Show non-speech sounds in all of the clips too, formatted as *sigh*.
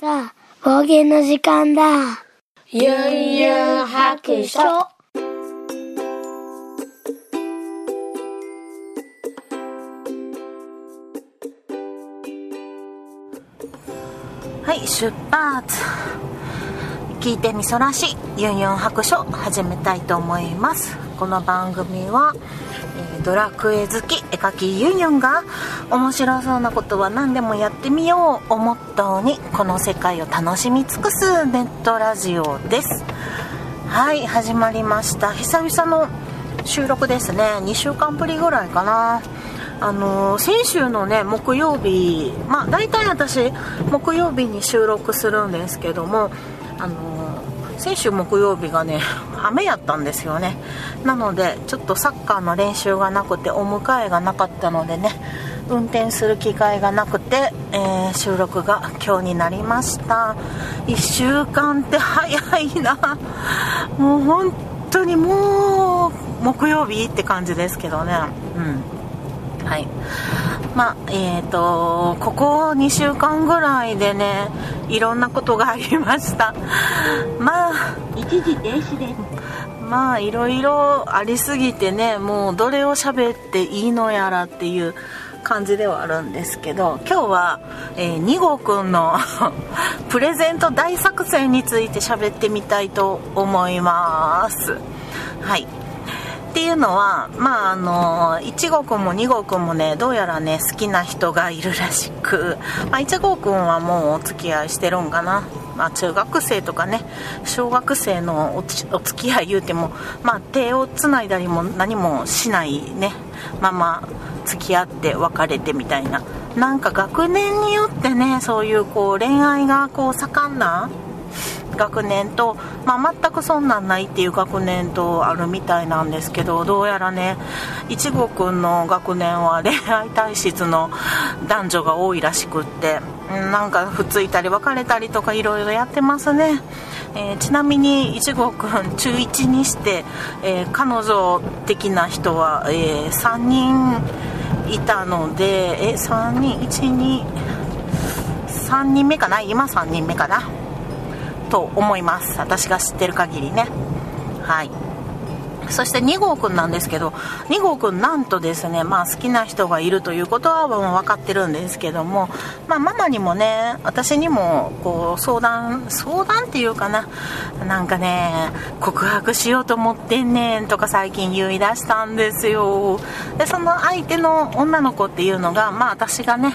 さあ、冒険の時間だ。ゆんゆん白書。はい出発聞いてみそらしユンユン白書始めたいと思いますこの番組は、えードラクエ好き絵描きユンユンが面白そうなことは何でもやってみよう。をモットーにこの世界を楽しみ尽くすネットラジオです。はい始まりました。久々の収録ですね。2週間ぶりぐらいかな。あのー先週のね木曜日まあ大体私木曜日に収録するんですけどもあのー先週木曜日がね雨やったんですよね。なのでちょっとサッカーの練習がなくてお迎えがなかったのでね運転する機会がなくて、えー収録が今日になりました。1週間って早いな。もう本当にもう木曜日って感じですけどね。うん。はい。まあえー、とここ2週間ぐらいでねいろんなことがありました。*laughs* まあ一時停止です。まあいろいろありすぎてねもうどれを喋っていいのやらっていう感じではあるんですけど今日は、えー、2号くんの *laughs* プレゼント大作戦について喋ってみたいと思います。はいっていうのはまああの1号くんも2号くんもねどうやらね好きな人がいるらしく、まあ、1号くんはもうお付き合いしてるんかな。まあ、中学生とかね小学生のお付き合い言うても、まあ、手をつないだりも何もしないねまま付き合って別れてみたいな。なんか学年によってねそういうこう恋愛がこう盛んな学年と、まあ、全くそんなんないっていう学年とあるみたいなんですけどどうやらねいちごくんの学年は恋愛体質の男女が多いらしくってなんかくっついたり別れたりとかいろいろやってますね、えーちなみにいちごくん中1にして、えー彼女的な人は、え3人いたのでえ3人12 3人目かな？今3人目かな？と思います。私が知ってる限りね。はい。そして2号くんなんですけど2号くんなんとですね、まあ、好きな人がいるということはもう分かってるんですけども、まあ、ママにもね私にもこう相談相談っていうかななんかね告白しようと思ってんねんとか最近言い出したんですよ。でその相手の女の子っていうのがまあ私がね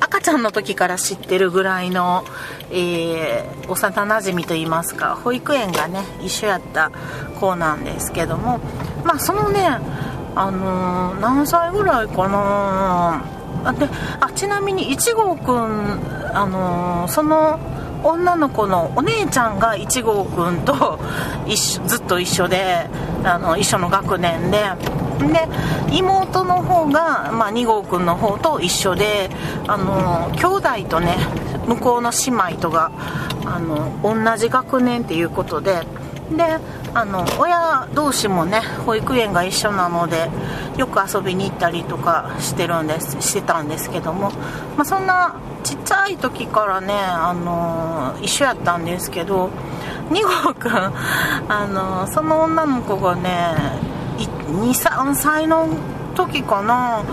赤ちゃんの時から知ってるぐらいの、えー幼なじみといいますか保育園がね一緒やった子なんですけどもまあそのねあのー何歳ぐらいかな。あであちなみに1号くんあのーその女の子のお姉ちゃんが1号くんと *laughs* 一緒ずっと一緒であの一緒の学年で。で妹の方が、まあ、2号くんの方と一緒であの兄弟とね向こうの姉妹とがあの同じ学年っていうことでであの親同士もね保育園が一緒なのでよく遊びに行ったりとかしてるんですしてたんですけども、まあ、そんなちっちゃい時からねあの一緒やったんですけど2号くんあのその女の子がね23歳の時かな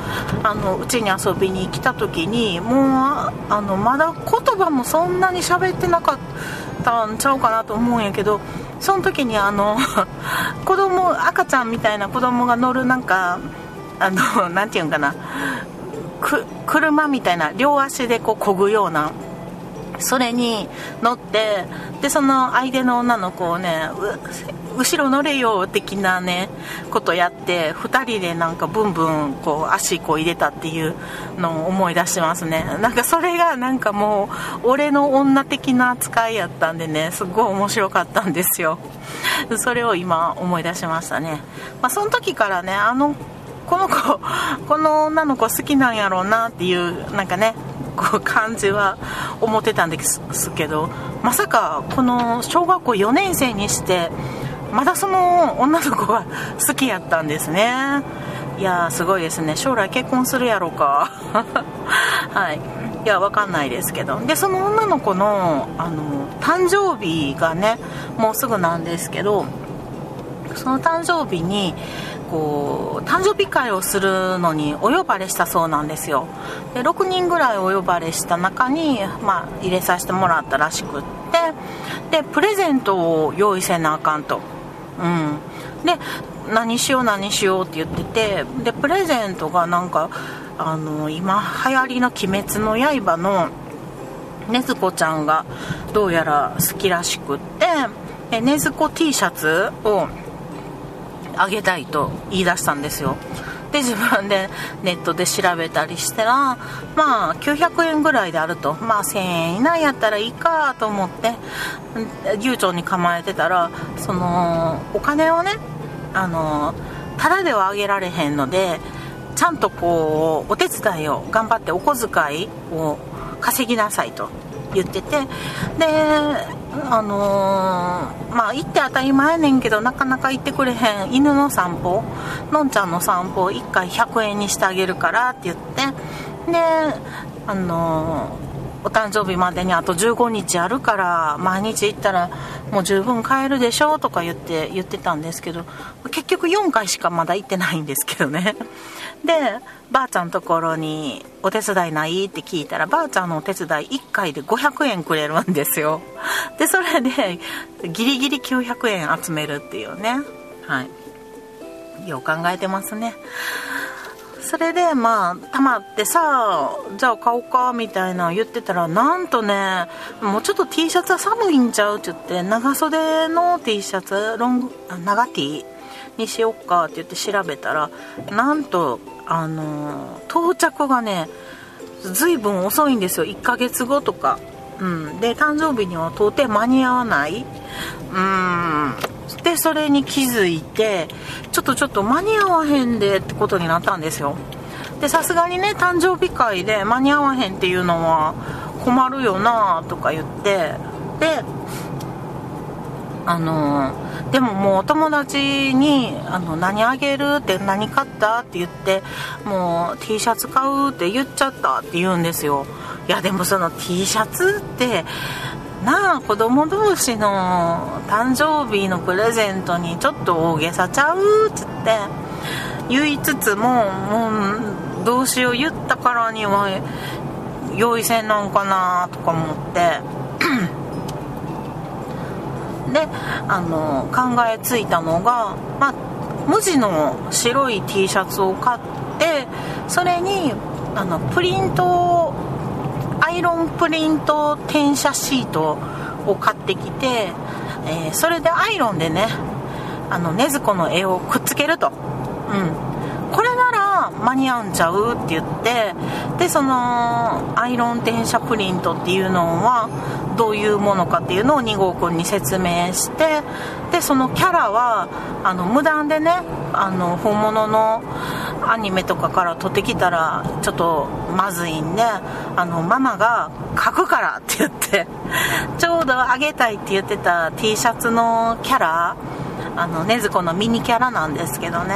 あのうちに遊びに来た時にもうあのまだ言葉もそんなに喋ってなかったんちゃうかなと思うんやけどその時にあの *laughs* 子供赤ちゃんみたいな子供が乗るなんかあのなて言うんかな車みたいな両足でこう漕ぐようなそれに乗ってでその相手の女の子をねう後ろ乗れよ的なねことやって2人でなんかブンブンこう足こう入れたっていうのを思い出しますね。なんかそれがなんかもう俺の女的な扱いやったんでねすっごい面白かったんですよ。それを今思い出しましたね、まあ、その時からねあのこの子この女の子好きなんやろうなっていうなんかねこう感じは思ってたんですけどまさかこの小学校4年生にしてまだその女の子が好きやったんですね。いやすごいですね。将来結婚するやろうか。*laughs* はい。いやわかんないですけど。でその女の子のあの誕生日がねもうすぐなんですけどその誕生日にこう誕生日会をするのにお呼ばれしたそうなんですよ。で6人ぐらいお呼ばれした中に、まあ、入れさせてもらったらしくってでプレゼントを用意せなあかんと。うん。で何しよう何しようって言っててでプレゼントがなんかあの今流行りの「鬼滅の刃」の禰豆子ちゃんがどうやら好きらしくって禰豆子 T シャツをあげたいと言い出したんですよ。で自分でネットで調べたりしたらまあ900円ぐらいであると。まあ1000円以内やったらいいかと思って悠長に構えてたらそのお金をねあのただではあげられへんのでちゃんとこうお手伝いを頑張ってお小遣いを稼ぎなさいと。言ってて。であのー、まあ行って当たり前やねんけどなかなか行ってくれへん犬の散歩のんちゃんの散歩を1回100円にしてあげるからって言って。であのお誕生日までにあと15日あるから毎日行ったらもう十分買えるでしょとか言って言ってたんですけど結局4回しかまだ行ってないんですけどね。*laughs* でばあちゃんのところに「お手伝いない?」って聞いたらばあちゃんのお手伝い1回で500円くれるんですよ。*laughs* でそれでギリギリ900円集めるっていうね。はい。よう考えてますね。それでまあたまってさじゃあ買おうかみたいな言ってたらなんとねもうちょっと T シャツは寒いんちゃうって言って長袖の T シャツロング長 T にしよっかって言って調べたらなんとあの到着がね随分遅いんですよ。1ヶ月後とか。うん。で誕生日には到底間に合わない。うん。でそれに気づいてちょっとちょっと間に合わへんでってことになったんですよ。でさすがにね誕生日会で間に合わへんっていうのは困るよなとか言ってであのでももうお友達にあの何あげるって何買ったって言ってもう T シャツ買うって言っちゃったって言うんですよ。いやでもその T シャツってなあ子供同士の誕生日のプレゼントにちょっと大げさちゃうっつって言いつつももうどうしよう言ったからには用意せんなんかなとか思って。*clears throat* であの考えついたのが、まあ、無地の白い T シャツを買ってそれにあのプリントアイロンプリント転写シートを買ってきて、えー、それでアイロンでねあの禰豆子の絵をくっつけると、うん、これなら間に合うんちゃう？って言ってでそのアイロン転写プリントっていうのはどういうものかっていうのを2号くんに説明してでそのキャラはあの無断でねあの本物のアニメとかから撮ってきたらちょっとまずいんであのママが書くからって言ってちょうどあげたいって言ってた T シャツのキャラあの禰豆子のミニキャラなんですけどね。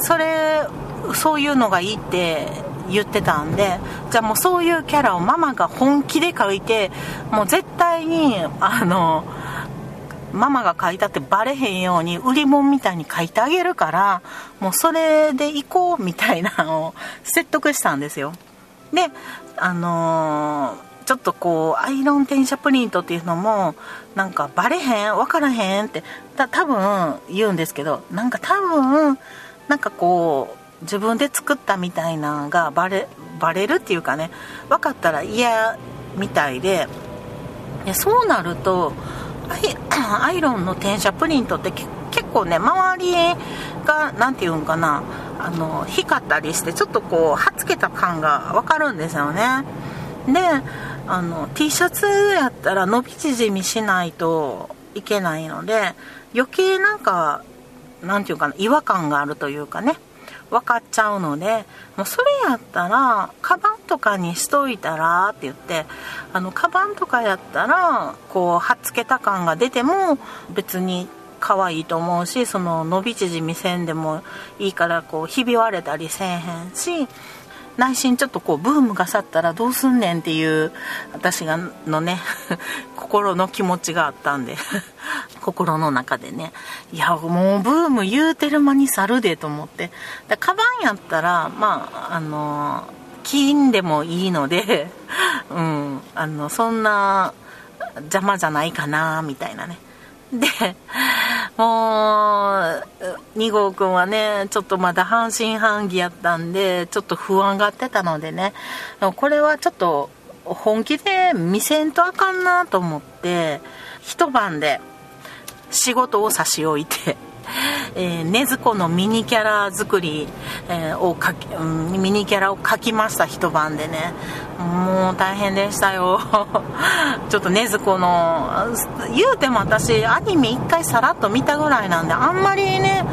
それそういうのがいいって言ってたんでじゃあもうそういうキャラをママが本気で描いてもう絶対にあのママが書いたってバレへんように売り物みたいに書いてあげるからもうそれで行こうみたいなのを説得したんですよ。であのー、ちょっとこうアイロン転写プリントっていうのもなんかバレへん？分からへん？ってた多分言うんですけどなんか多分なんかこう自分で作ったみたいなのがバレバレるっていうかね分かったら嫌みたいででそうなると *clears throat* アイロンの転写プリントって結構ね周りが何て言うんかなあの光ったりしてちょっとこうはっつけた感が分かるんですよね。であの T シャツやったら伸び縮みしないといけないので余計なんか何て言うかな違和感があるというかね。分かっちゃうのでもうそれやったらカバンとかにしといたらって言ってあのカバンとかやったらこうはっつけた感が出ても別に可愛いと思うしその伸び縮みせんでもいいからこうひび割れたりせえへんし内心ちょっとこうブームが去ったらどうすんねんっていう私がのね *laughs* 心の気持ちがあったんで *laughs* 心の中でね。いやもうブーム言うてる間に去るでと思って。でカバンやったらまああの金でもいいので *laughs* うんあのそんな邪魔じゃないかなみたいなね。でもう2号くんはねちょっとまだ半信半疑やったんでちょっと不安がってたのでね。これはちょっと本気で見せんとあかんなと思って一晩で仕事を差し置いて *laughs* えー、禰豆子のミニキャラ作り、えー、をかき、うん、ミニキャラを描きました一晩でね。もう大変でしたよ。*laughs* ちょっと禰豆子の言うても私アニメ1回さらっと見たぐらいなんであんまりね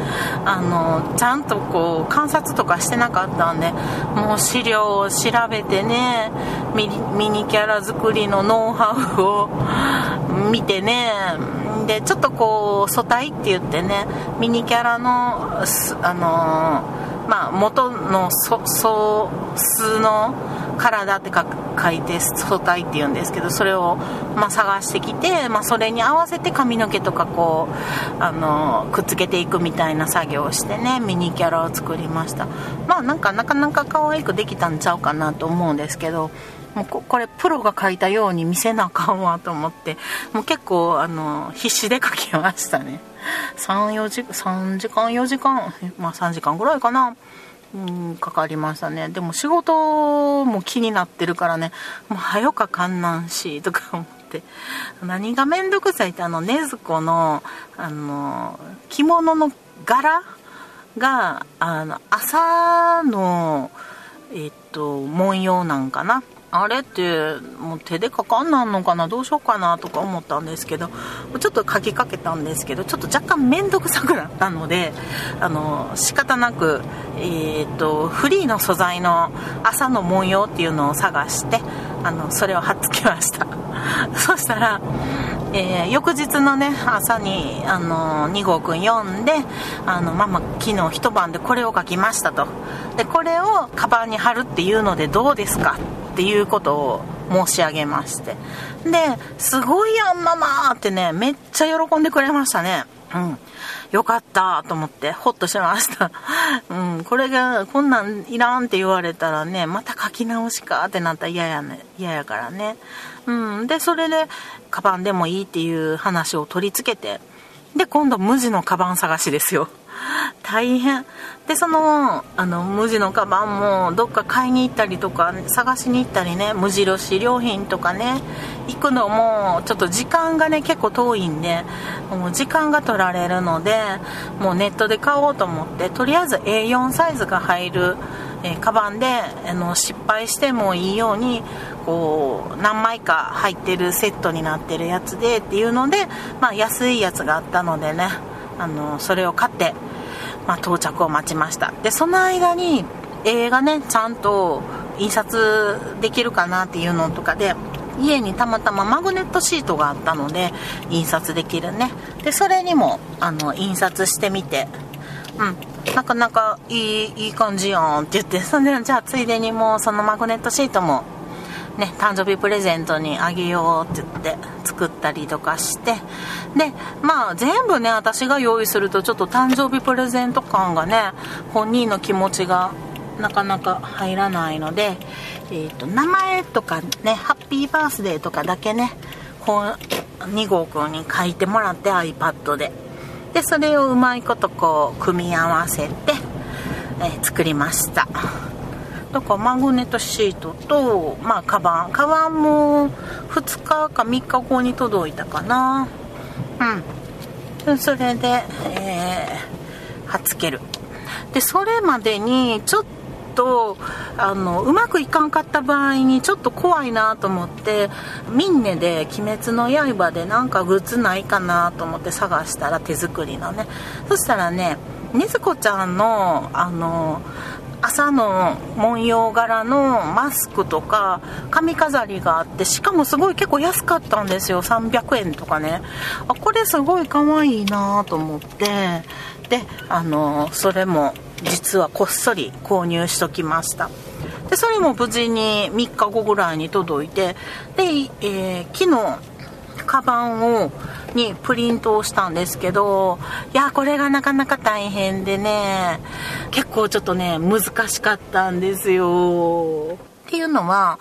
あのちゃんとこう観察とかしてなかったんでもう資料を調べてねミニキャラ作りのノウハウを *laughs* 見てねでちょっとこう素体って言ってねミニキャラのあのまあ元の素数の体って書いて素体って言うんですけどそれを、まあ、探してきて、まあ、それに合わせて髪の毛とかこうあのくっつけていくみたいな作業をしてねミニキャラを作りました。まあなんかなかなか可愛くできたんちゃうかなと思うんですけどもうこれプロが書いたように見せなあかんわと思ってもう結構あの必死で書きましたね。34時3時間4時間まあ3時間ぐらいかな。うんかかりましたね。でも仕事も気になってるからね。もう早かかんなんしとか思って。何が面倒くさいってあの禰豆子のあの着物の柄があの朝のえっと文様なんかな。あれってもう手で書かんなんのかな？どうしようかなとか思ったんですけどちょっと書きかけたんですけどちょっと若干面倒くさくなったのであの仕方なく、えーと、フリーの素材の朝の文様っていうのを探してあのそれを貼っつけました。*laughs* そしたらえー、翌日のね朝にあの2号くん読んであのママ昨日一晩でこれを書きましたと。でこれをカバンに貼るっていうのでどうですか？っていうことを申し上げまして。ですごいやんママってねめっちゃ喜んでくれましたね。うん。よかったと思ってホッとしました。*laughs* うん。これがこんなんいらんって言われたらねまた書き直しかってなったら嫌やね嫌やからね。うん。でそれでカバンでもいいっていう話を取り付けてで今度無地のカバン探しですよ。大変。でそのあの無地のカバンもどっか買いに行ったりとか探しに行ったりね無印良品とかね行くのもちょっと時間がね結構遠いんでもう時間が取られるのでもうネットで買おうと思ってとりあえず A4 サイズが入るえー、カバンであの失敗してもいいようにこう何枚か入ってるセットになってるやつでっていうので、まあ、安いやつがあったのでね。あのそれを買って、まあ、到着を待ちました。でその間に映画ねちゃんと印刷できるかなっていうのとかで家にたまたまマグネットシートがあったので印刷できるね。でそれにもあの印刷してみてうんなかなかいいいい感じやんって言ってそれでじゃあついでにもうそのマグネットシートもね、誕生日プレゼントにあげようって言って作ったりとかして。でまあ全部ね私が用意するとちょっと誕生日プレゼント感がね本人の気持ちがなかなか入らないので、えーと、名前とかねハッピーバースデーとかだけね2号くんに書いてもらって iPad で。でそれをうまいことこう組み合わせて、えー、作りました。だからマグネットシートとまあカバン。カバンも2日か3日後に届いたかな。うん。それで、えー、はっつける。でそれまでにちょっとあのうまくいかんかった場合にちょっと怖いなと思ってミンネで「鬼滅の刃」でなんかグッズないかなと思って探したら手作りのね。そしたらねねずこちゃんのあの朝の文様柄のマスクとか髪飾りがあってしかもすごい結構安かったんですよ。300円とかね。あこれすごい可愛いなと思って。であのそれも実はこっそり購入しときました。でそれも無事に3日後ぐらいに届いてで、えー、昨日カバンをにプリントをしたんですけどいやこれがなかなか大変でね結構ちょっとね難しかったんですよ。っていうのは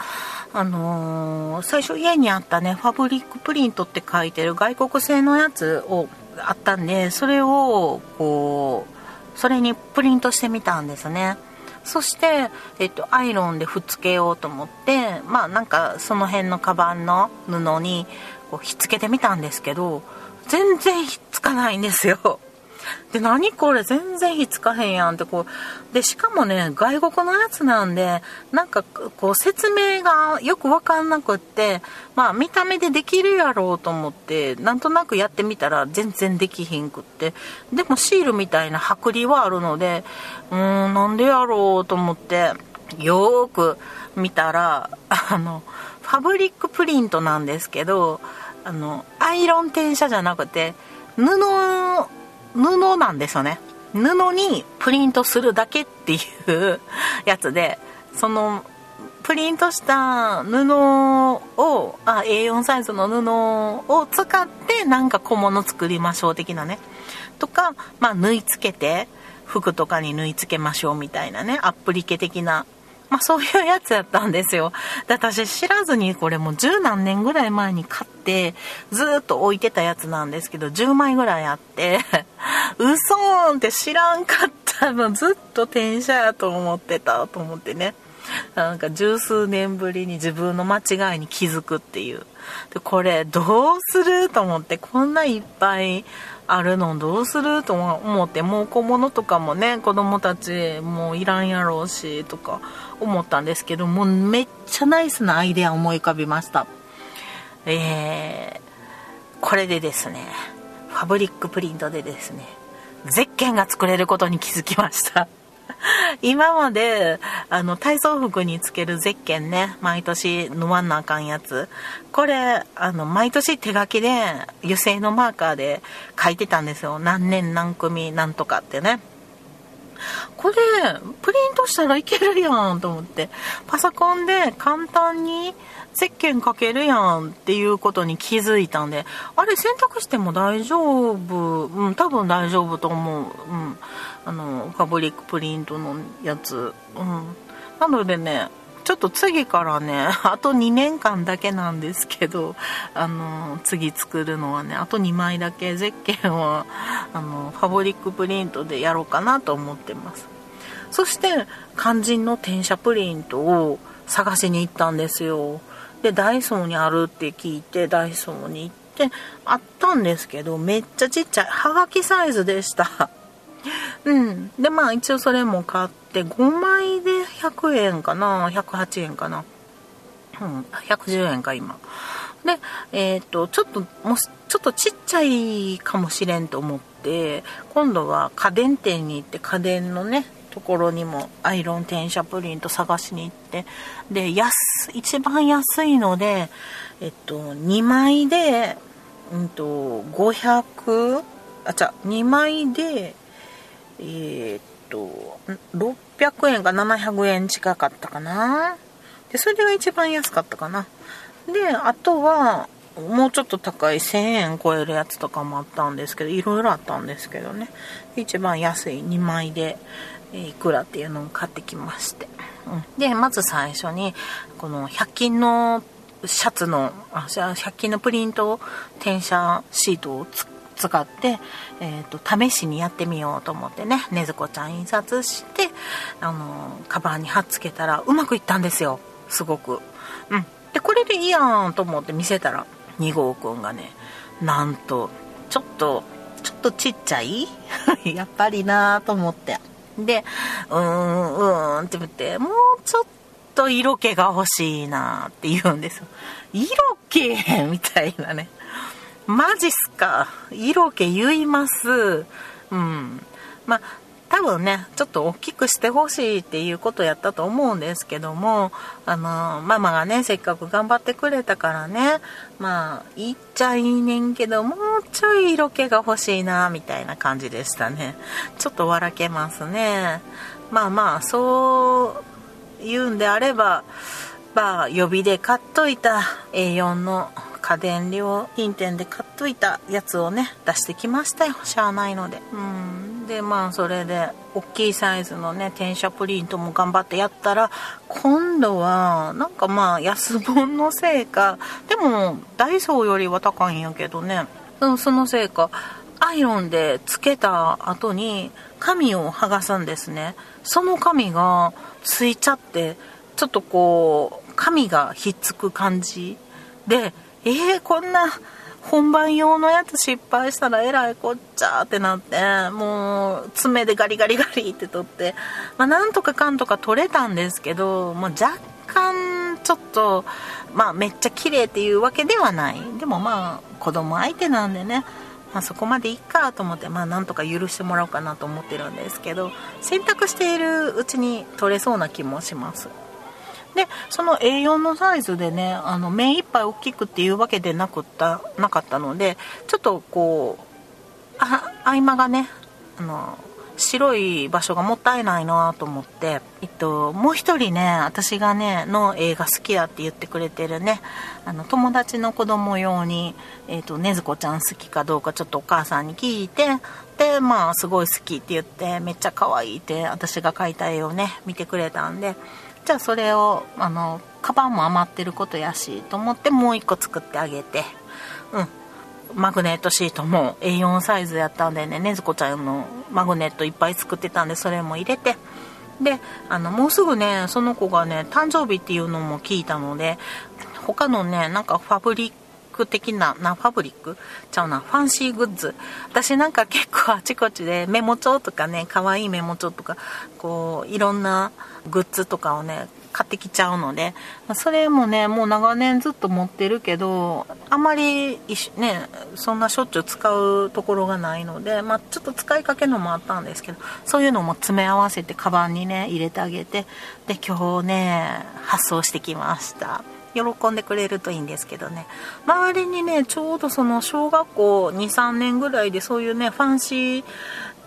あのー、最初家にあったねファブリックプリントって書いてる外国製のやつをあったんでそれをこうそれにプリントしてみたんですね。そして、えっと、アイロンでふっつけようと思ってまあなんかその辺のカバンの布にこうひっつけてみたんですけど全然ひっつかないんですよ。*laughs* で何これ全然ひっつかへんやんってこうでしかもね外国のやつなんでなんかこう説明がよく分かんなくってまあ見た目でできるやろうと思ってなんとなくやってみたら全然できひんくって。でもシールみたいな剥離はあるのでうーんなんでやろうと思ってよーく見たらあのファブリックプリントなんですけどあのアイロン転写じゃなくて布布なんですよね。布にプリントするだけっていうやつでそのプリントした布をあ A4 サイズの布を使ってなんか小物作りましょう的なね。とか、まあ、縫い付けて服とかに縫い付けましょうみたいなねアップリケ的なまあそういうやつやったんですよ。で、私知らずにこれもう十何年ぐらい前に買って、ずっと置いてたやつなんですけど、10枚ぐらいあって、*laughs* 嘘ーんって知らんかったの、ずっと転写やと思ってたと思ってね。なんか十数年ぶりに自分の間違いに気づくっていう。で、これどうすると思って、こんないっぱいあるのどうすると思ってもう小物とかもね子供たちもういらんやろうしとか思ったんですけどもうめっちゃナイスなアイデア思い浮かびました。えー、これでですねファブリックプリントでですねゼッケンが作れることに気づきました。*laughs* 今まであの体操服につけるゼッケンね毎年飲まんなあかんやつ。これあの毎年手書きで油性のマーカーで書いてたんですよ。何年何組なんとかってね。これプリントしたらいけるやんと思って。パソコンで簡単に石鹸かけるやんっていうことに気づいたんで。あれ選択しても大丈夫？うん多分大丈夫と思う。うん。あのファブリックプリントのやつ。うん。なのでねちょっと次からね *laughs* あと2年間だけなんですけどあの次作るのはねあと2枚だけゼッケンはあのファブリックプリントでやろうかなと思ってます。そして肝心の転写プリントを探しに行ったんですよ。でダイソーにあるって聞いてダイソーに行ってあったんですけどめっちゃちっちゃいはがきサイズでした。うん。でまあ一応それも買って5枚で100円かな？108円かな？うん。110円か今。でえっ、ー、とちょっともうちょっとちっちゃいかもしれんと思って今度は家電店に行って家電のねところにもアイロン転写プリント探しに行ってで安一番安いのでえっと2枚でうんと500あじゃ2枚でえー、っと600円か700円近かったかな。でそれが一番安かったかな。であとはもうちょっと高い1000円超えるやつとかもあったんですけどいろいろあったんですけどね。一番安い2枚でいくらっていうのを買ってきまして、うん、でまず最初にこの100均のシャツのあ100均のプリント転写シートを使って、えーと、試しにやってみようと思ってねねずこちゃん印刷してあのカバンに貼っつけたらうまくいったんですよすごく。うん、でこれでいいやんと思って見せたら2号くんがねなんとちょっとちょっとちっちゃい？*laughs* やっぱりなと思って。で、うーん、うーんって言って、もうちょっと色気が欲しいなって言うんですよ。色気？*laughs* みたいなね。マジっすか？色気言います。うん。まあ、多分ねちょっと大きくしてほしいっていうことやったと思うんですけどもあのママがねせっかく頑張ってくれたからねまあ言っちゃいいねんけどもうちょい色気が欲しいなみたいな感じでしたねちょっと笑けますねまあまあそう言うんであればまあ予備で買っといた A4 の家電量品店で買っといたやつをね出してきましたよ。しゃあないので。うん。でまあそれで大きいサイズのね転写プリントも頑張ってやったら今度はなんかまあ安本のせいかでもダイソーよりは高いんやけどね。そのせいかアイロンでつけた後に紙を剥がすんですね。その紙がついちゃってちょっとこう紙がひっつく感じでえー、こんな本番用のやつ失敗したらえらいこっちゃってなってもう爪でガリガリガリって取って、*laughs* まあ、なんとかかんとか取れたんですけどもう若干ちょっとまあめっちゃ綺麗っていうわけではない。でもまあ子供相手なんでねまあ、そこまでいっかと思って、まあ、なんとか許してもらおうかなと思ってるんですけど選択しているうちに取れそうな気もします。でその A4 のサイズでねあの目いっぱい大きくっていうわけでなくったなかったのでちょっとこうあ合間がねあの白い場所がもったいないなと思って、えっと、もう一人ね私がねの映画好きだって言ってくれてるねあの友達の子供用に、えっと、ねずこちゃん好きかどうかちょっとお母さんに聞いてでまあすごい好きって言ってめっちゃ可愛いって私が描いた絵をね見てくれたんでじゃあそれをあのカバンも余ってることやしと思ってもう1個作ってあげて。うん。マグネットシートも A4 サイズやったんでね。ねずこちゃんのマグネットいっぱい作ってたんでそれも入れて。であのもうすぐねその子がね誕生日っていうのも聞いたので他のねなんかファブリック的ななファブリック？ちゃうなファンシーグッズ。私なんか結構あちこちでメモ帳とかね可愛いメモ帳とかこういろんなグッズとかをね買ってきちゃうのでそれもねもう長年ずっと持ってるけどあまりねそんなしょっちゅう使うところがないので、まあ、ちょっと使いかけのもあったんですけどそういうのも詰め合わせてカバンにね入れてあげてで今日ね発送してきました。喜んでくれるといいんですけどね。周りにねちょうどその小学校23年ぐらいでそういうねファンシー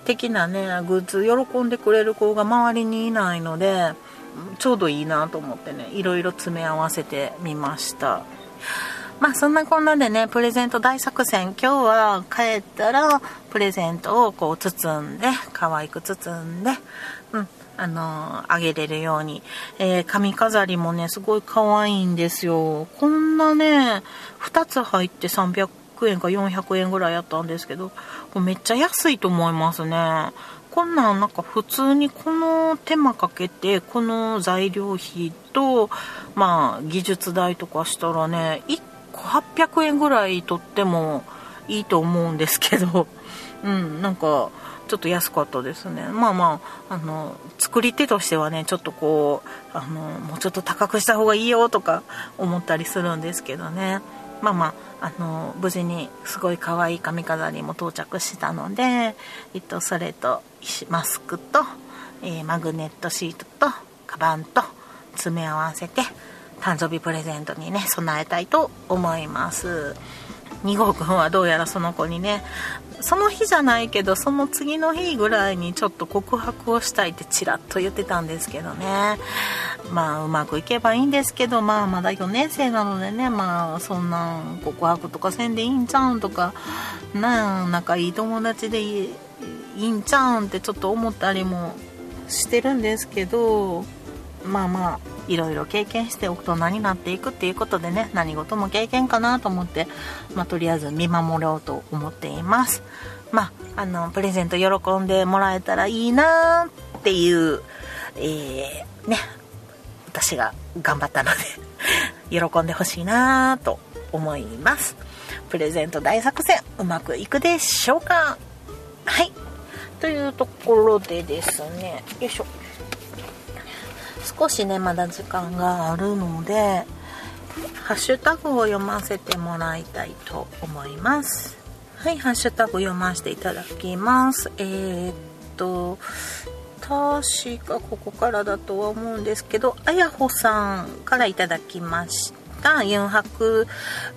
的なねグッズ喜んでくれる子が周りにいないのでちょうどいいなと思ってねいろいろ詰め合わせてみました。まあそんなこんなでねプレゼント大作戦。今日は帰ったらプレゼントをこう包んで可愛く包んでうんあのあげれるように、えー、髪飾りもねすごい可愛いんですよ。こんなね2つ入って300 300円か400円ぐらいやったんですけどこれめっちゃ安いと思いますね。こんなんなんか普通にこの手間かけてこの材料費とまあ技術代とかしたらね1個800円ぐらいとってもいいと思うんですけど *laughs* うんなんかちょっと安かったですね。まあまああの作り手としてはねちょっとこうあのもうちょっと高くした方がいいよとか思ったりするんですけどね。まあまあ、あの無事にすごい可愛い髪飾りも到着したので、えっと、それとマスクと、えー、マグネットシートとカバンと詰め合わせて誕生日プレゼントにね備えたいと思います。2号くんはどうやらその子にねその日じゃないけどその次の日ぐらいにちょっと告白をしたいってちらっと言ってたんですけどね。まあうまくいけばいいんですけどまあまだ4年生なのでねまあそんな告白とかせんでいいんちゃうんとかなあ仲いい友達でいいんちゃうんってちょっと思ったりもしてるんですけどまあまあいろいろ経験して大人になっていくっていうことでね何事も経験かなと思って、まあ、とりあえず見守ろうと思っています。まああのプレゼント喜んでもらえたらいいなっていう、えー、ね私が頑張ったので *laughs* 喜んでほしいなと思います。プレゼント大作戦うまくいくでしょうか？はい。というところでですねよいしょ。少しねまだ時間があるのでハッシュタグを読ませてもらいたいと思います。はいハッシュタグ読ませていただきます。えー、っと確かここからだとは思うんですけどあやほさんからいただきましたユンハク、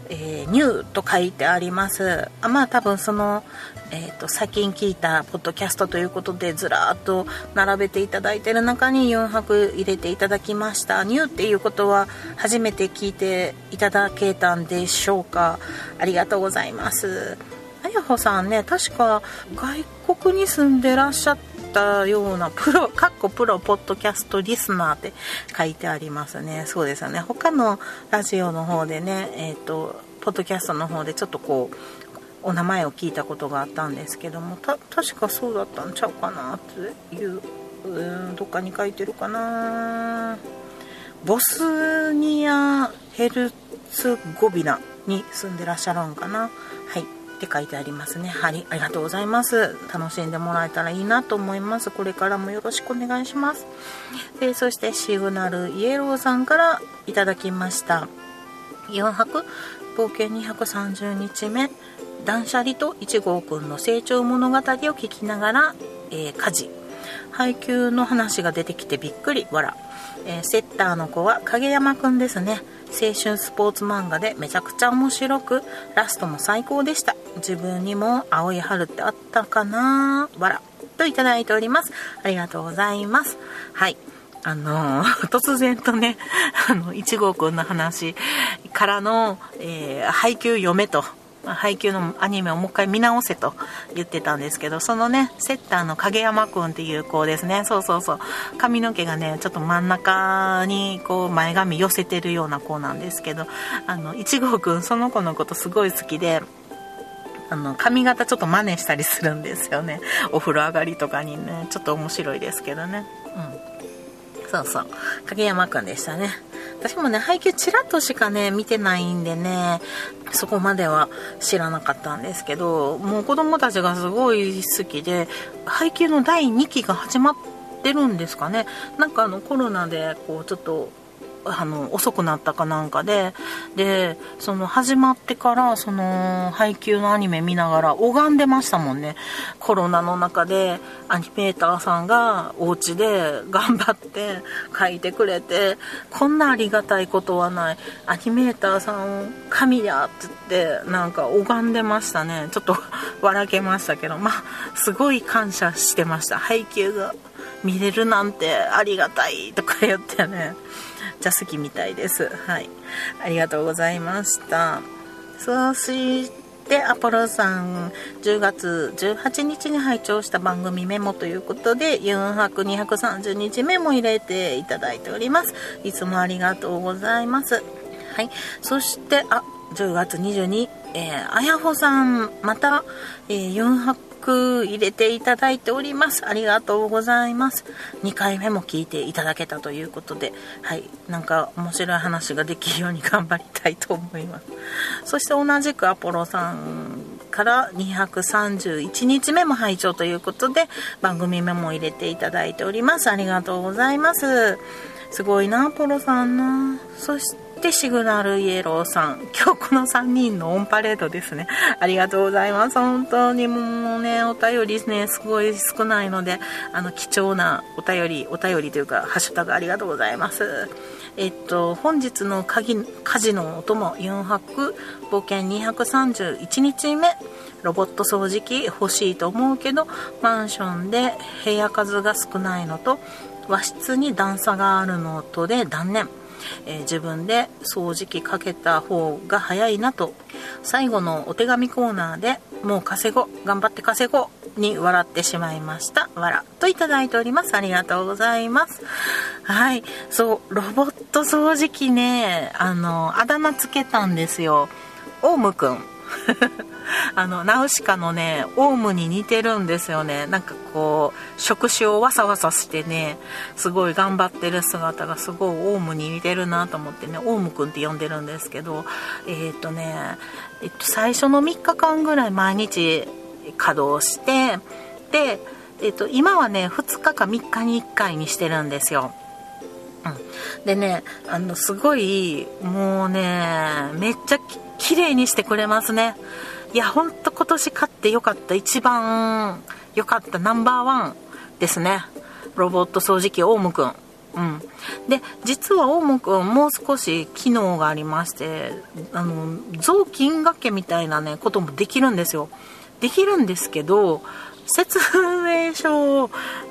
えー、ニューと書いてあります。あまあ多分そのえーと、最近聞いたポッドキャストということでずらーっと並べていただいてる中に4泊入れていただきました。ニューっていうことは初めて聞いていただけたんでしょうか。ありがとうございます。あやほさんね確か外国に住んでらっしゃったようなプロかっこプロポッドキャストリスナーって書いてありますね。そうですよね。他のラジオの方でねえっ、ー、とポッドキャストの方でちょっとこうお名前を聞いたことがあったんですけども確かそうだったんちゃうかなっていううんどっかに書いてるかな。ボスニア・ヘルツゴビナに住んでらっしゃるんかな。はい。って書いてありますね。はい。ありがとうございます。楽しんでもらえたらいいなと思います。これからもよろしくお願いします。でそしてシグナルイエローさんからいただきました。4泊？冒険230日目。断捨離と1号くんの成長物語を聞きながら、えー、家事。配給の話が出てきてびっくり。わら、えー、セッターの子は影山くんですね。青春スポーツ漫画でめちゃくちゃ面白くラストも最高でした。自分にも青い春ってあったかな。わら。といただいております。ありがとうございます。はい。あのー、*laughs* 突然とね、*laughs* あの、1号くんの話からの、えー、配給読配給のアニメをもう一回見直せと言ってたんですけどそのねセッターの影山くんっていう子ですね。そうそうそう。髪の毛がねちょっと真ん中にこう前髪寄せてるような子なんですけどあの1号くんその子のことすごい好きであの髪型ちょっと真似したりするんですよね。お風呂上がりとかにね。ちょっと面白いですけどね。うん。そうそう影山くんでしたね私もね、配給ちらっとしかね、見てないんでね、そこまでは知らなかったんですけど、もう子供たちがすごい好きで、配給の第2期が始まってるんですかね。なんかあのコロナで、こうちょっとあの遅くなったかなんかででその始まってからその配給のアニメ見ながら拝んでましたもんね。コロナの中でアニメーターさんがお家で頑張って書いてくれてこんなありがたいことはない。アニメーターさん神やって言ってなんか拝んでましたね。ちょっと *laughs* 笑けましたけど。まあすごい感謝してました。配給が見れるなんてありがたいとか言ってね。茶好きみたいです。はい。ありがとうございました。そして、アポロさん、10月18日に拝聴した番組メモということで、4泊230日メモ入れていただいております。いつもありがとうございます。はい。そして、あ、10月22日、えー、あやほさん、また、えー、4泊く入れていただいております。ありがとうございます。2回目も聞いていただけたということで、はい、なんか面白い話ができるように頑張りたいと思います。そして同じくアポロさんから231日目も拝聴ということで、番組メモ入れていただいております。ありがとうございます。すごいな、アポロさんな。そして、で、シグナルイエローさん。*laughs* 今日この3人のオンパレードですね。*laughs* ありがとうございます。本当にもうね、お便りね、すごい少ないので、あの、貴重なお便り、お便りというか、ハッシュタグありがとうございます。えっと、本日の鍵家事のお供、4泊、冒険231日目、ロボット掃除機欲しいと思うけど、マンションで部屋数が少ないのと、和室に段差があるのとで断念。えー、自分で掃除機かけた方が早いなと。最後のお手紙コーナーでもう稼ごう頑張って稼ごうに笑ってしまいました。笑といただいております。ありがとうございます。はい。そうロボット掃除機ねあのあだ名つけたんですよ。オウムくん。あのナウシカのねオウムに似てるんですよね。なんかこう触手をわさわさしてねすごい頑張ってる姿がすごいオウムに似てるなと思ってねオウムくんって呼んでるんですけどえっ、ー、とね、えっと、最初の3日間ぐらい毎日稼働してで、えっと、今はね2日か3日に1回にしてるんですよ。うん、でねあのすごいもうねめっちゃ綺麗にしてくれますね。いやほんと今年買ってよかった一番良かったナンバーワンですね。ロボット掃除機オウムくん。うん。で、実はオウムくんもう少し機能がありまして、あの、雑巾掛けみたいなね、こともできるんですよ。できるんですけど、説明書を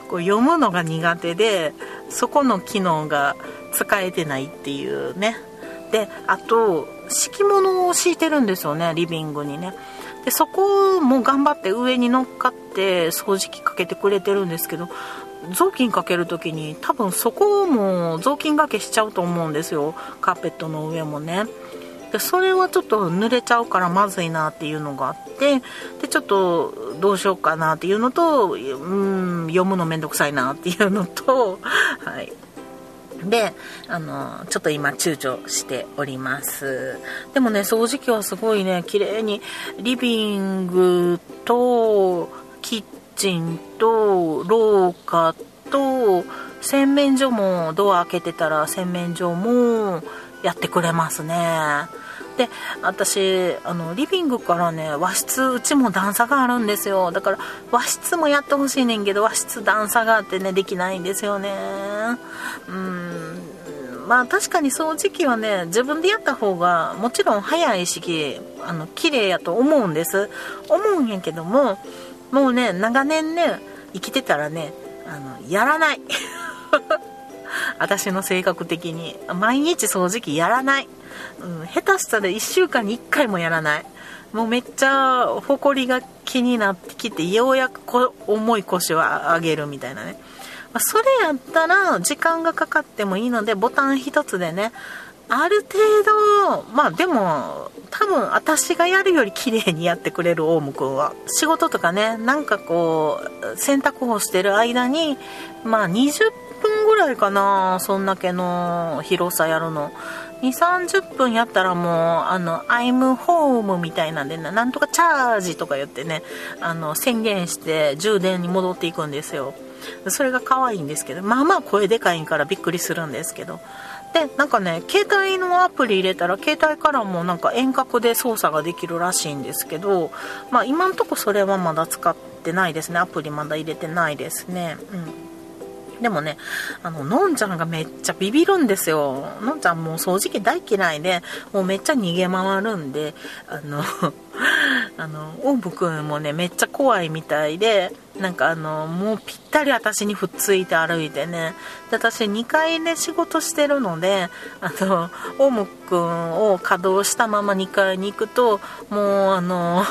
こう読むのが苦手で、そこの機能が使えてないっていうね。で、あと、敷物を敷いてるんですよね、リビングにね。で、そこも頑張って上に乗っかって掃除機かけてくれてるんですけど、雑巾かける時に多分そこも雑巾がけしちゃうと思うんですよ。カーペットの上もね。でそれはちょっと濡れちゃうからまずいなっていうのがあってでちょっとどうしようかなっていうのとうん読むのめんどくさいなっていうのとはいで、あの、ちょっと今躊躇しております。でもね、掃除機はすごいね、綺麗にリビングとキッチンと廊下と洗面所もドア開けてたら洗面所もやってくれますね。で私あのリビングからね和室うちも段差があるんですよ。だから和室もやってほしいねんけど和室段差があってねできないんですよね。うん。まあ確かに掃除機はね自分でやった方がもちろん早いしあの綺麗やと思うんです。思うんやけどももうね長年ね生きてたらねあのやらない。*laughs* 私の性格的に。毎日掃除機やらない、うん、下手したら1週間に1回もやらない。もうめっちゃ埃が気になってきてようやくこ重い腰を上げるみたいなね、ま、それやったら時間がかかってもいいのでボタン一つでねある程度まあでも多分私がやるより綺麗にやってくれるオウムくんは仕事とかねなんかこう洗濯をしてる間にまあ20分ぐらいかなそんだけの広さやるの。2 3 0分やったらもうあの「I'm home」みたいなんでなんとかチャージとか言ってねあの宣言して充電に戻っていくんですよ。それが可愛いんですけどまあまあ声でかいからびっくりするんですけど。でなんかね携帯のアプリ入れたら携帯からもなんか遠隔で操作ができるらしいんですけどまあ今んとこそれはまだ使ってないですね。アプリまだ入れてないですね。うん。でもね、あの、のんちゃんがめっちゃビビるんですよ。のんちゃんもう掃除機大嫌いで、もうめっちゃ逃げ回るんで、あの、*laughs* あの、オーブくんもね、めっちゃ怖いみたいで、なんかあの、もうぴったり私にふっついて歩いてね、で、私2階で仕事してるので、あの、オウムくんを稼働したまま2階に行くと、もうあの、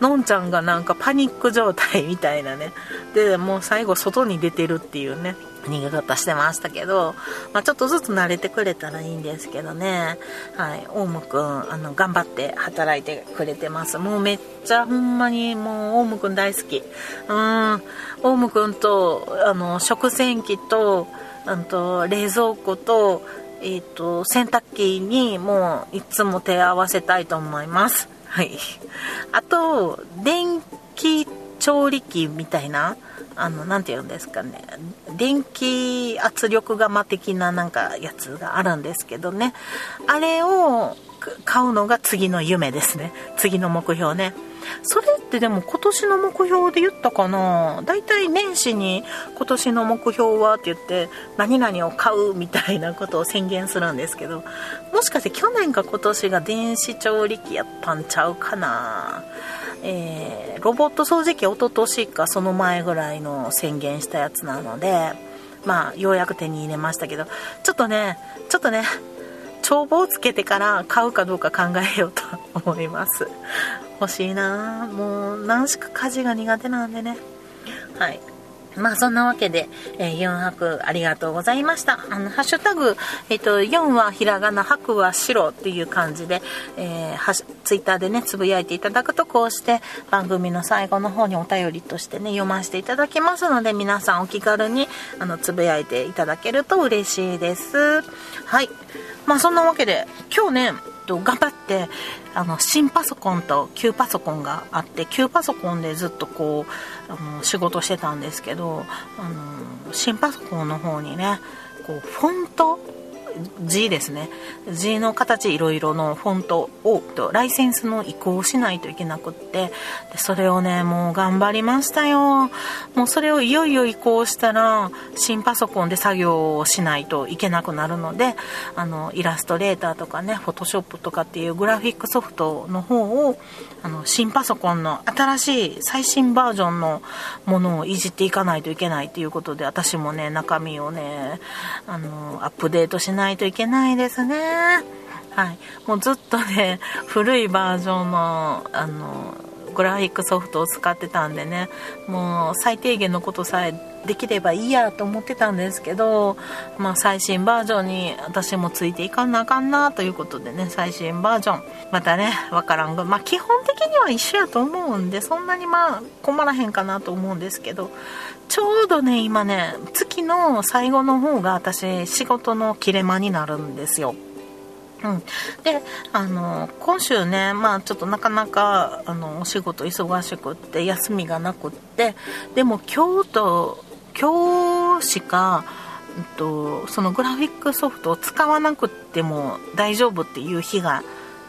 のんちゃんがなんかパニック状態みたいなね、で、もう最後外に出てるっていうね、逃げ方してましたけど、まあ、ちょっとずつ慣れてくれたらいいんですけどね。はい。オウムくん、あの、頑張って働いてくれてます。もうめっちゃほんまにもう、オウムくん大好き。うん。オウムくんと、あの、食洗機と、あと、冷蔵庫と、え、ー、と、洗濯機にもういつも手合わせたいと思います。はい。あと、電気調理器みたいな、あの、なんて言うんですかね、電気圧力釜的ななんかやつがあるんですけどね、あれを買うのが次の夢ですね。次の目標ね。それってでも今年の目標で言ったかな？大体年始に今年の目標はって言って何々を買うみたいなことを宣言するんですけどもしかして去年か今年が電子調理器やったんちゃうかな？えー、ロボット掃除機おととしかその前ぐらいの宣言したやつなので、まあ、ようやく手に入れましたけど、ちょっとね、ちょっとね、帳簿をつけてから買うかどうか考えようと思います。欲しいなもう、何しか家事が苦手なんでね。はい。まあそんなわけで、えー、4泊ありがとうございました。あの、ハッシュタグ、えっ、ー、と、4はひらがな、白は白っていう感じで、えー、はツイッターでね、つぶやいていただくと、こうして番組の最後の方にお便りとしてね、読ませていただきますので、皆さんお気軽に、あの、つぶやいていただけると嬉しいです。はい。まあそんなわけで、今日ね、と頑張ってあの新パソコンと旧パソコンがあって旧パソコンでずっとこうあの仕事してたんですけどあの新パソコンの方にねこうフォント字ですね。字の形いろいろのフォントをとライセンスの移行をしないといけなくってでそれをねもう頑張りましたよ。もうそれをいよいよ移行したら新パソコンで作業をしないといけなくなるのであのイラストレーターとかねフォトショップとかっていうグラフィックソフトの方をあの新パソコンの新しい最新バージョンのものをいじっていかないといけないということで私もね中身をねあのアップデートしないといけないですね。はい。もうずっとね *laughs* 古いバージョンのあのグラフィックソフトを使ってたんでねもう最低限のことさえできればいいやと思ってたんですけど、まあ、最新バージョンに私もついていかなあかんなということでね最新バージョン。またね分からんがまあ基本的には一緒やと思うんでそんなにまあ困らへんかなと思うんですけどちょうどね今ね月の最後の方が私仕事の切れ間になるんですよ。うん、であの今週ね、まあ、ちょっとなかなかあのお仕事忙しくって休みがなくってでも今日と今日しか、うんと、そのグラフィックソフトを使わなくても大丈夫っていう日が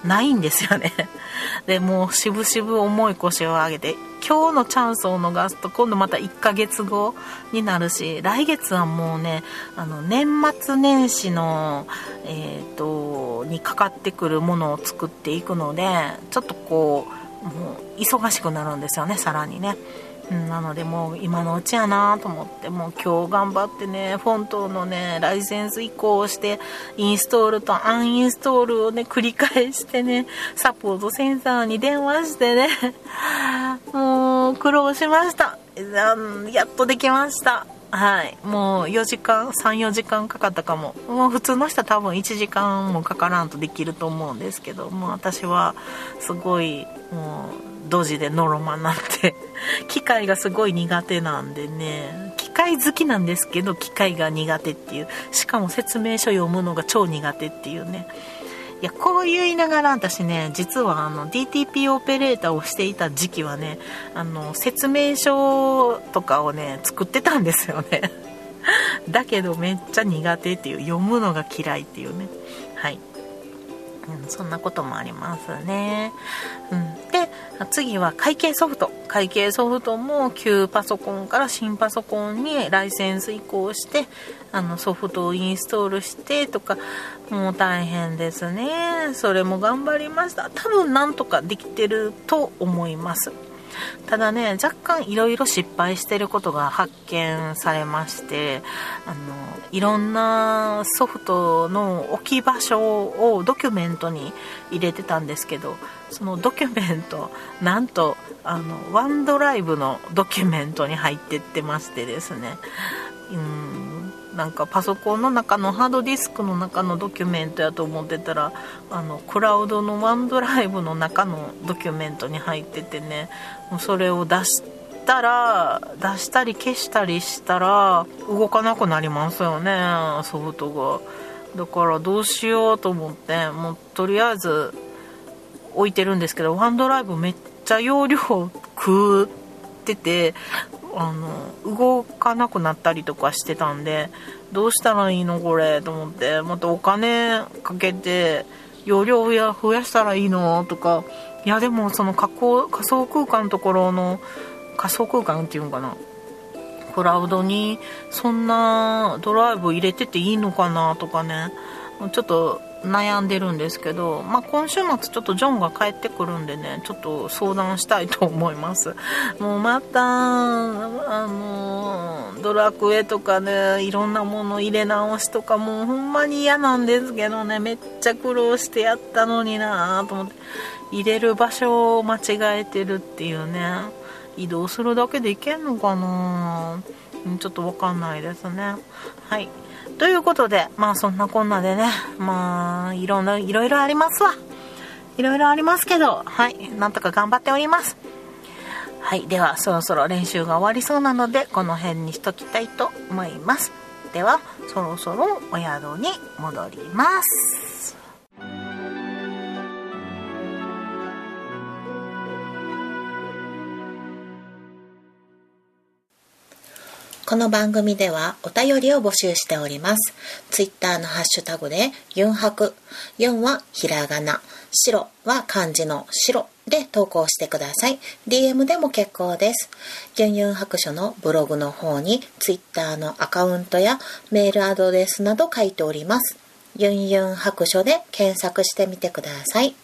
ないんですよね *laughs* でもうしぶしぶ重い腰を上げて今日のチャンスを逃すと今度また1ヶ月後になるし来月はもうねあの年末年始の、えーと、にかかってくるものを作っていくのでちょっとこうもう忙しくなるんですよねさらにね。なのでもう今のうちやなと思ってもう今日頑張ってねフォントのねライセンス移行してインストールとアンインストールをね繰り返してねサポートセンターに電話してねもう苦労しました。やっとできました。はい。もう4時間34時間かかったかも。もう普通の人は多分1時間もかからんとできると思うんですけどもう私はすごいもうドジでノロマなんて。*laughs* 機械がすごい苦手なんでね。機械好きなんですけど機械が苦手っていう。しかも説明書読むのが超苦手っていうね。いやこう言いながら私ね実はあの DTP オペレーターをしていた時期はねあの説明書とかをね作ってたんですよね。*laughs* だけどめっちゃ苦手っていう。読むのが嫌いっていうね。はい。うん、そんなこともありますね。うん、次は会計ソフト。会計ソフトも旧パソコンから新パソコンにライセンス移行してあのソフトをインストールしてとかもう大変ですね。それも頑張りました。多分なんとかできてると思います。ただね若干いろいろ失敗してることが発見されましてあのいろんなソフトの置き場所をドキュメントに入れてたんですけどそのドキュメントなんとあのワンドライブのドキュメントに入ってってましてですね。うんなんかパソコンの中のハードディスクの中のドキュメントやと思ってたらあのクラウドのワンドライブの中のドキュメントに入っててね。もうそれを出したら出したり消したりしたら動かなくなりますよねソフトが。だからどうしようと思ってもうとりあえず置いてるんですけどワンドライブめっちゃ容量食っててあの動かなくなったりとかしてたんでどうしたらいいのこれと思ってまたお金かけて容量増やしたらいいのとかいやでもその仮仮想空間のところの仮想空間っていうのかな？クラウドにそんなドライブ入れてていいのかなとかね。ちょっと悩んでるんですけど、まあ、今週末ちょっとジョンが帰ってくるんでねちょっと相談したいと思います。*laughs* もうまたあのドラクエとかねいろんなもの入れ直しとかもうほんまに嫌なんですけどね。めっちゃ苦労してやったのになと思って。入れる場所を間違えてるっていうね移動するだけでいけんのかなちょっとわかんないですねはいということで、まあそんなこんなでね、まあいろんな、いろいろありますわ。いろいろありますけど、はい、なんとか頑張っております。はい、ではそろそろ練習が終わりそうなので、この辺にしときたいと思います。では、そろそろお宿に戻ります。この番組ではお便りを募集しております。ツイッターのハッシュタグで、ユンハク。ユンはひらがな。白は漢字の白で投稿してください。DM でも結構です。ユンユン白書のブログの方にツイッターのアカウントやメールアドレスなど書いております。ユンユン白書で検索してみてください。